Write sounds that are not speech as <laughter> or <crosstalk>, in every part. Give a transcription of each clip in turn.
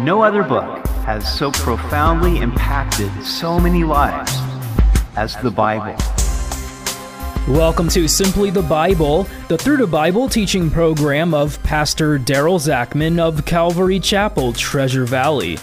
No other book has so profoundly impacted so many lives as the Bible. Welcome to Simply the Bible, the Through the Bible teaching program of Pastor Daryl Zachman of Calvary Chapel, Treasure Valley.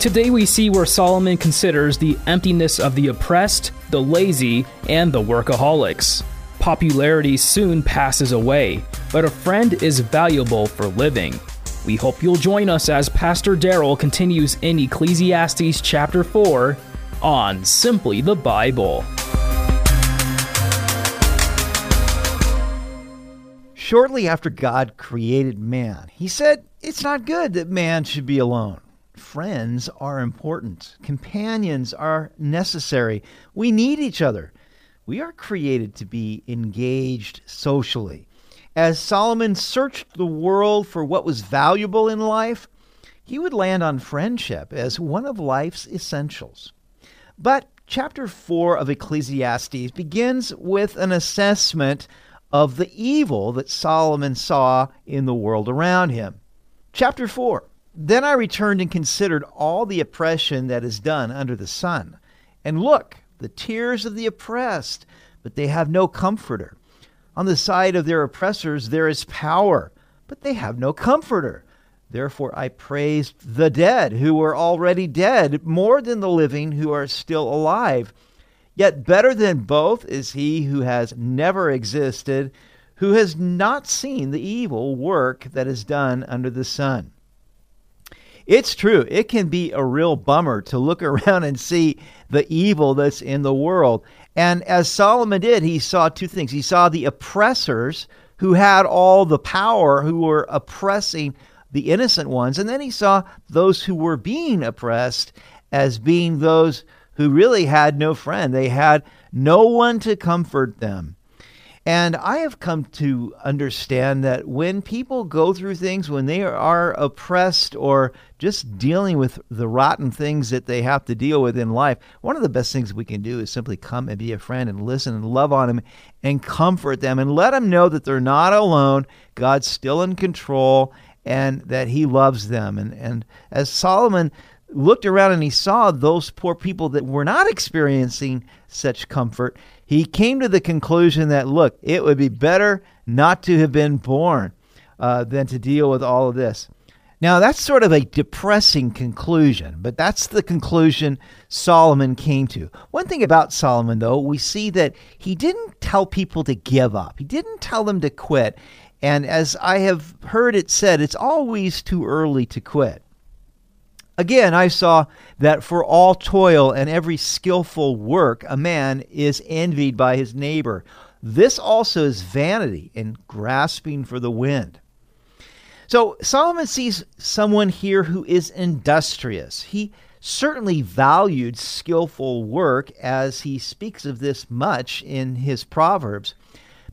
Today we see where Solomon considers the emptiness of the oppressed, the lazy, and the workaholics. Popularity soon passes away, but a friend is valuable for living. We hope you'll join us as Pastor Daryl continues in Ecclesiastes chapter 4 on Simply the Bible. Shortly after God created man, he said, It's not good that man should be alone. Friends are important, companions are necessary. We need each other. We are created to be engaged socially. As Solomon searched the world for what was valuable in life, he would land on friendship as one of life's essentials. But chapter 4 of Ecclesiastes begins with an assessment of the evil that Solomon saw in the world around him. Chapter 4 Then I returned and considered all the oppression that is done under the sun. And look, the tears of the oppressed, but they have no comforter. On the side of their oppressors there is power, but they have no comforter. Therefore I praised the dead who were already dead more than the living who are still alive. Yet better than both is he who has never existed, who has not seen the evil work that is done under the sun. It's true. It can be a real bummer to look <laughs> around and see the evil that's in the world. And as Solomon did, he saw two things. He saw the oppressors who had all the power, who were oppressing the innocent ones. And then he saw those who were being oppressed as being those who really had no friend. They had no one to comfort them. And I have come to understand that when people go through things, when they are oppressed or just dealing with the rotten things that they have to deal with in life, one of the best things we can do is simply come and be a friend and listen and love on them and comfort them and let them know that they're not alone. God's still in control and that He loves them. And, and as Solomon looked around and he saw those poor people that were not experiencing such comfort, he came to the conclusion that, look, it would be better not to have been born uh, than to deal with all of this. Now, that's sort of a depressing conclusion, but that's the conclusion Solomon came to. One thing about Solomon, though, we see that he didn't tell people to give up, he didn't tell them to quit. And as I have heard it said, it's always too early to quit. Again, I saw that for all toil and every skillful work, a man is envied by his neighbor. This also is vanity and grasping for the wind. So Solomon sees someone here who is industrious. He certainly valued skillful work as he speaks of this much in his Proverbs.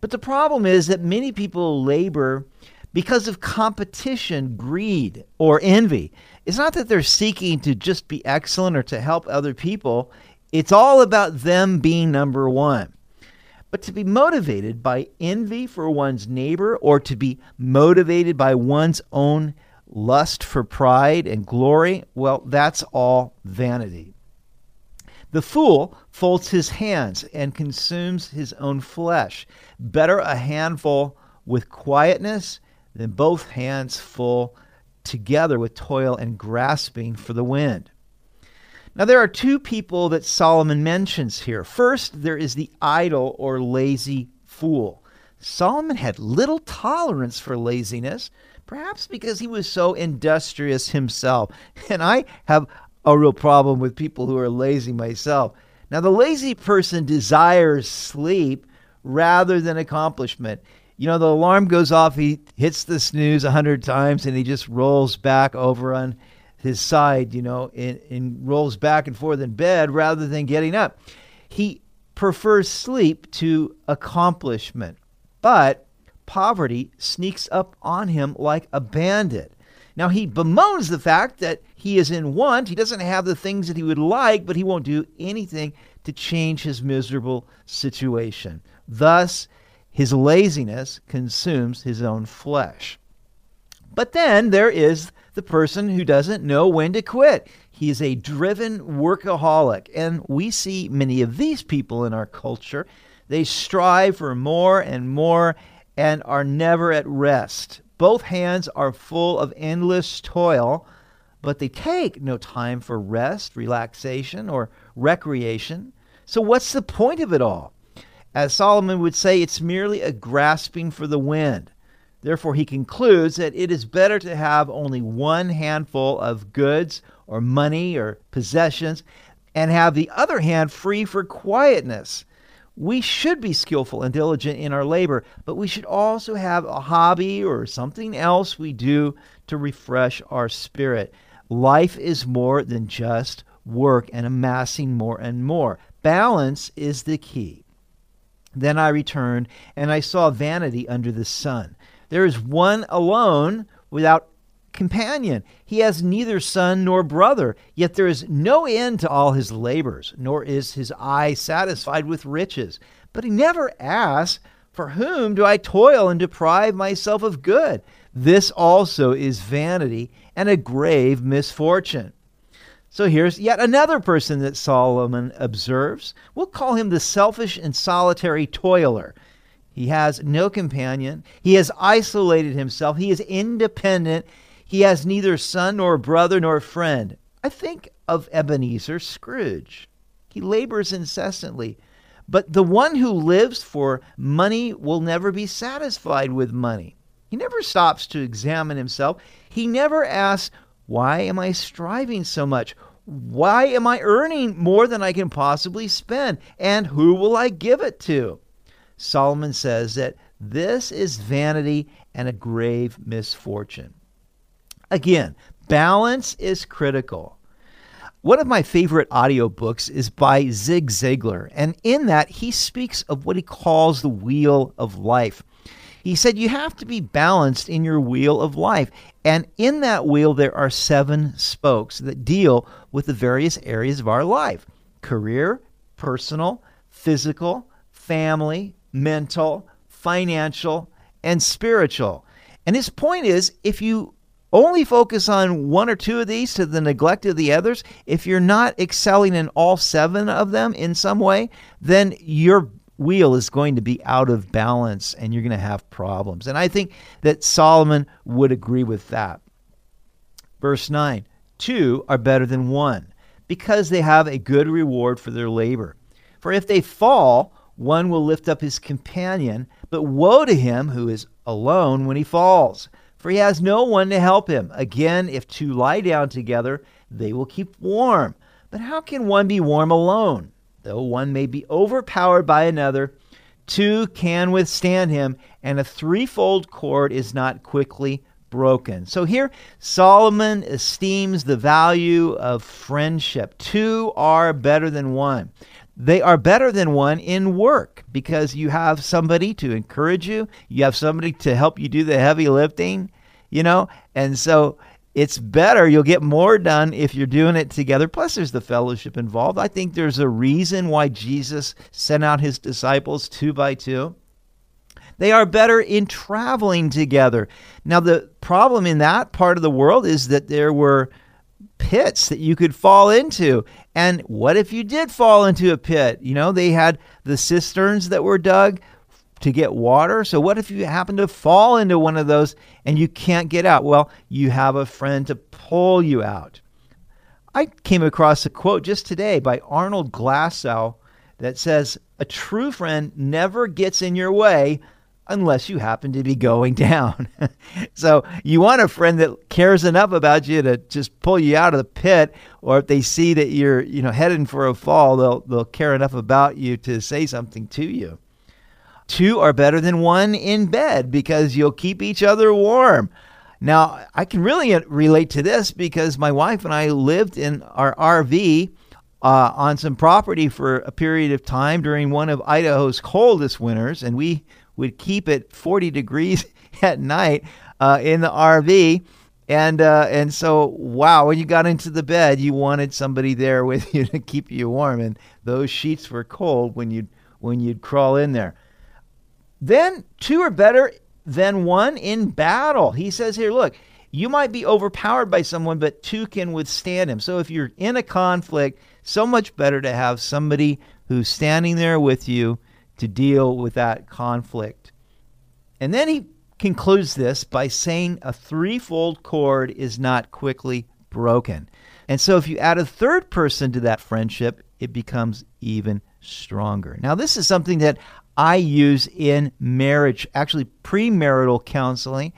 But the problem is that many people labor because of competition, greed, or envy. It's not that they're seeking to just be excellent or to help other people, it's all about them being number one. But to be motivated by envy for one's neighbor or to be motivated by one's own lust for pride and glory, well, that's all vanity. The fool folds his hands and consumes his own flesh. Better a handful with quietness than both hands full together with toil and grasping for the wind. Now, there are two people that Solomon mentions here. First, there is the idle or lazy fool. Solomon had little tolerance for laziness, perhaps because he was so industrious himself. <laughs> And I have a real problem with people who are lazy myself. Now, the lazy person desires sleep rather than accomplishment you know, the alarm goes off, he hits the snooze a hundred times, and he just rolls back over on his side, you know, and, and rolls back and forth in bed rather than getting up. He prefers sleep to accomplishment, but poverty sneaks up on him like a bandit. Now, he bemoans the fact that he is in want. He doesn't have the things that he would like, but he won't do anything to change his miserable situation. Thus, his laziness consumes his own flesh. But then there is the person who doesn't know when to quit. He is a driven workaholic. And we see many of these people in our culture. They strive for more and more and are never at rest. Both hands are full of endless toil, but they take no time for rest, relaxation, or recreation. So, what's the point of it all? As Solomon would say, it's merely a grasping for the wind. Therefore, he concludes that it is better to have only one handful of goods or money or possessions and have the other hand free for quietness. We should be skillful and diligent in our labor, but we should also have a hobby or something else we do to refresh our spirit. Life is more than just work and amassing more and more. Balance is the key. Then I returned, and I saw vanity under the sun. There is one alone without companion. He has neither son nor brother, yet there is no end to all his labors, nor is his eye satisfied with riches. But he never asks, For whom do I toil and deprive myself of good? This also is vanity and a grave misfortune. So here's yet another person that Solomon observes. We'll call him the selfish and solitary toiler. He has no companion. He has isolated himself. He is independent. He has neither son nor brother nor friend. I think of Ebenezer Scrooge. He labors incessantly. But the one who lives for money will never be satisfied with money. He never stops to examine himself. He never asks, Why am I striving so much? Why am I earning more than I can possibly spend? And who will I give it to? Solomon says that this is vanity and a grave misfortune. Again, balance is critical. One of my favorite audiobooks is by Zig Ziglar, and in that he speaks of what he calls the wheel of life. He said you have to be balanced in your wheel of life, and in that wheel there are seven spokes that deal with the various areas of our life career, personal, physical, family, mental, financial, and spiritual. And his point is if you only focus on one or two of these to the neglect of the others, if you're not excelling in all seven of them in some way, then your wheel is going to be out of balance and you're going to have problems. And I think that Solomon would agree with that. Verse 9 Two are better than one because they have a good reward for their labor. For if they fall, one will lift up his companion, but woe to him who is alone when he falls, for he has no one to help him. Again, if two lie down together, they will keep warm. But how can one be warm alone? Though one may be overpowered by another, two can withstand him, and a threefold cord is not quickly broken. So here, Solomon esteems the value of friendship. Two are better than one. They are better than one in work because you have somebody to encourage you, you have somebody to help you do the heavy lifting, you know, and so it's better. You'll get more done if you're doing it together. Plus, there's the fellowship involved. I think there's a reason why Jesus sent out his disciples two by two. They are better in traveling together. Now, the problem in that part of the world is that there were pits that you could fall into. And what if you did fall into a pit? You know, they had the cisterns that were dug to get water. So what if you happen to fall into one of those and you can't get out? Well, you have a friend to pull you out. I came across a quote just today by Arnold Glasow that says, A true friend never gets in your way unless you happen to be going <laughs> down. so you want a friend that cares enough about you to just pull you out of the pit, or if they see that you're, you know, heading for a fall, they'll they'll care enough about you to say something to you. Two are better than one in bed because you'll keep each other warm. Now, I can really relate to this because my wife and I lived in our RV uh, on some property for a period of time during one of Idaho's coldest winters, and we would keep it 40 degrees <laughs> at night uh, in the RV. And uh, and so wow, when you got into the bed, you wanted somebody there <laughs> with you to keep you warm, and those sheets were cold when you when you'd crawl in there. Then two are better than one in battle. He says here, look, you might be overpowered by someone, but two can withstand him. So if you're in a conflict, so much better to have somebody who's standing there with you to deal with that conflict. And then he concludes this by saying a threefold cord is not quickly broken. And so if you add a third person to that friendship, it becomes even stronger. Now, this is something that I use in marriage, actually premarital counseling,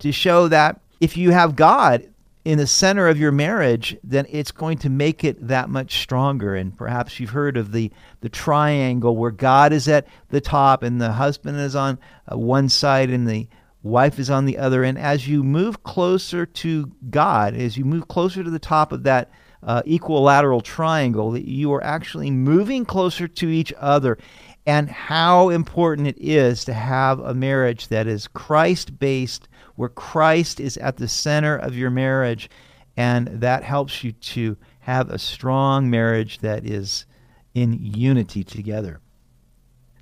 to show that if you have God in the center of your marriage, then it's going to make it that much stronger. And perhaps you've heard of the, the triangle where God is at the top and the husband is on uh, one side and the wife is on the other. And as you move closer to God, as you move closer to the top of that uh, equilateral triangle, that you are actually moving closer to each other. And how important it is to have a marriage that is Christ based where Christ is at the center of your marriage. And that helps you to have a strong marriage that is in unity together.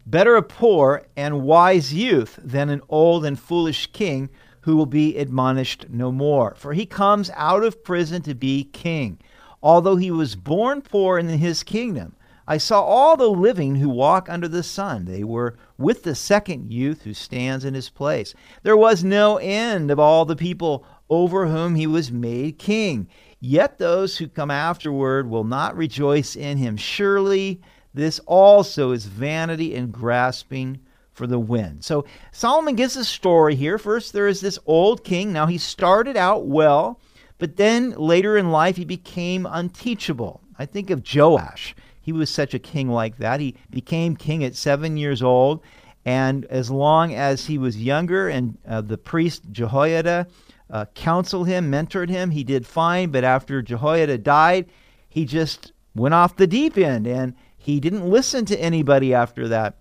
Better a poor and wise youth than an old and foolish king who will be admonished no more. For he comes out of prison to be king, although he was born poor in his kingdom. I saw all the living who walk under the sun. They were with the second youth who stands in his place. There was no end of all the people over whom he was made king. Yet those who come afterward will not rejoice in him. Surely this also is vanity and grasping for the wind. So Solomon gives a story here. First, there is this old king. Now, he started out well, but then later in life, he became unteachable. I think of Joash. He was such a king like that. He became king at seven years old. And as long as he was younger and uh, the priest Jehoiada uh, counseled him, mentored him, he did fine. But after Jehoiada died, he just went off the deep end and he didn't listen to anybody after that.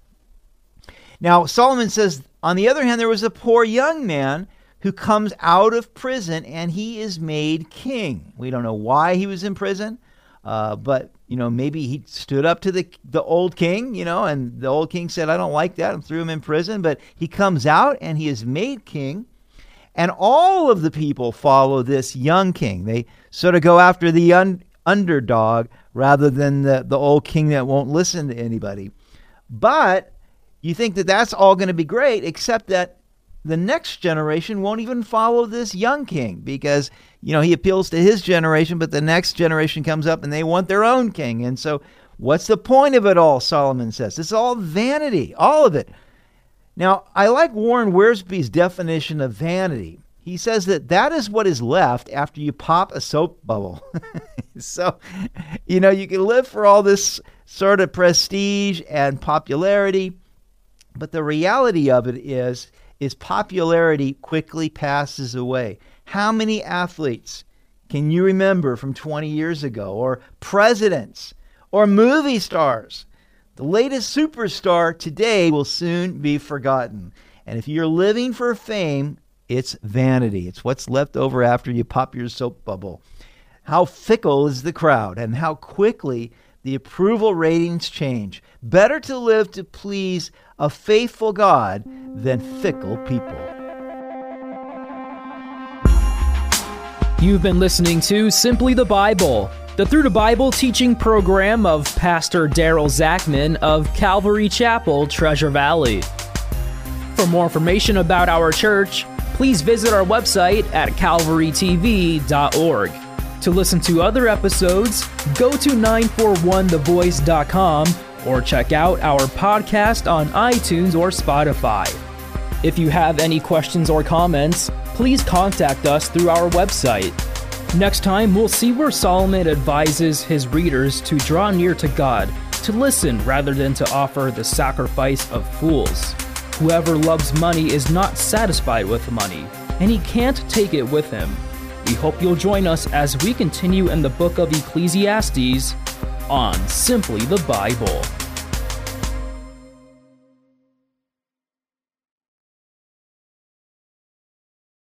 Now, Solomon says, on the other hand, there was a poor young man who comes out of prison and he is made king. We don't know why he was in prison, uh, but you know, maybe he stood up to the the old king, you know, and the old king said, "I don't like that," and threw him in prison. But he comes out and he is made king, and all of the people follow this young king. They sort of go after the un- underdog rather than the the old king that won't listen to anybody. But you think that that's all going to be great, except that the next generation won't even follow this young king because you know he appeals to his generation but the next generation comes up and they want their own king. And so what's the point of it all solomon says? It's all vanity all of it. Now i like warren wiersbe's definition of vanity. He says that that is what is left after you pop a soap bubble. <laughs> So you know you can live for all this sort of prestige and popularity but the reality of it is his popularity quickly passes away. How many athletes can you remember from 20 years ago, or presidents, or movie stars? The latest superstar today will soon be forgotten. And if you're living for fame, it's vanity. It's what's left over after you pop your soap bubble. How fickle is the crowd, and how quickly the approval ratings change. Better to live to please a faithful God than fickle people. You've been listening to Simply the Bible, the Through the Bible teaching program of Pastor Daryl Zachman of Calvary Chapel, Treasure Valley. For more information about our church, please visit our website at calvarytv.org. To listen to other episodes, go to 941thevoice.com or check out our podcast on iTunes or Spotify. If you have any questions or comments, please contact us through our website. Next time, we'll see where Solomon advises his readers to draw near to God, to listen rather than to offer the sacrifice of fools. Whoever loves money is not satisfied with money, and he can't take it with him. We hope you'll join us as we continue in the book of Ecclesiastes on Simply the Bible.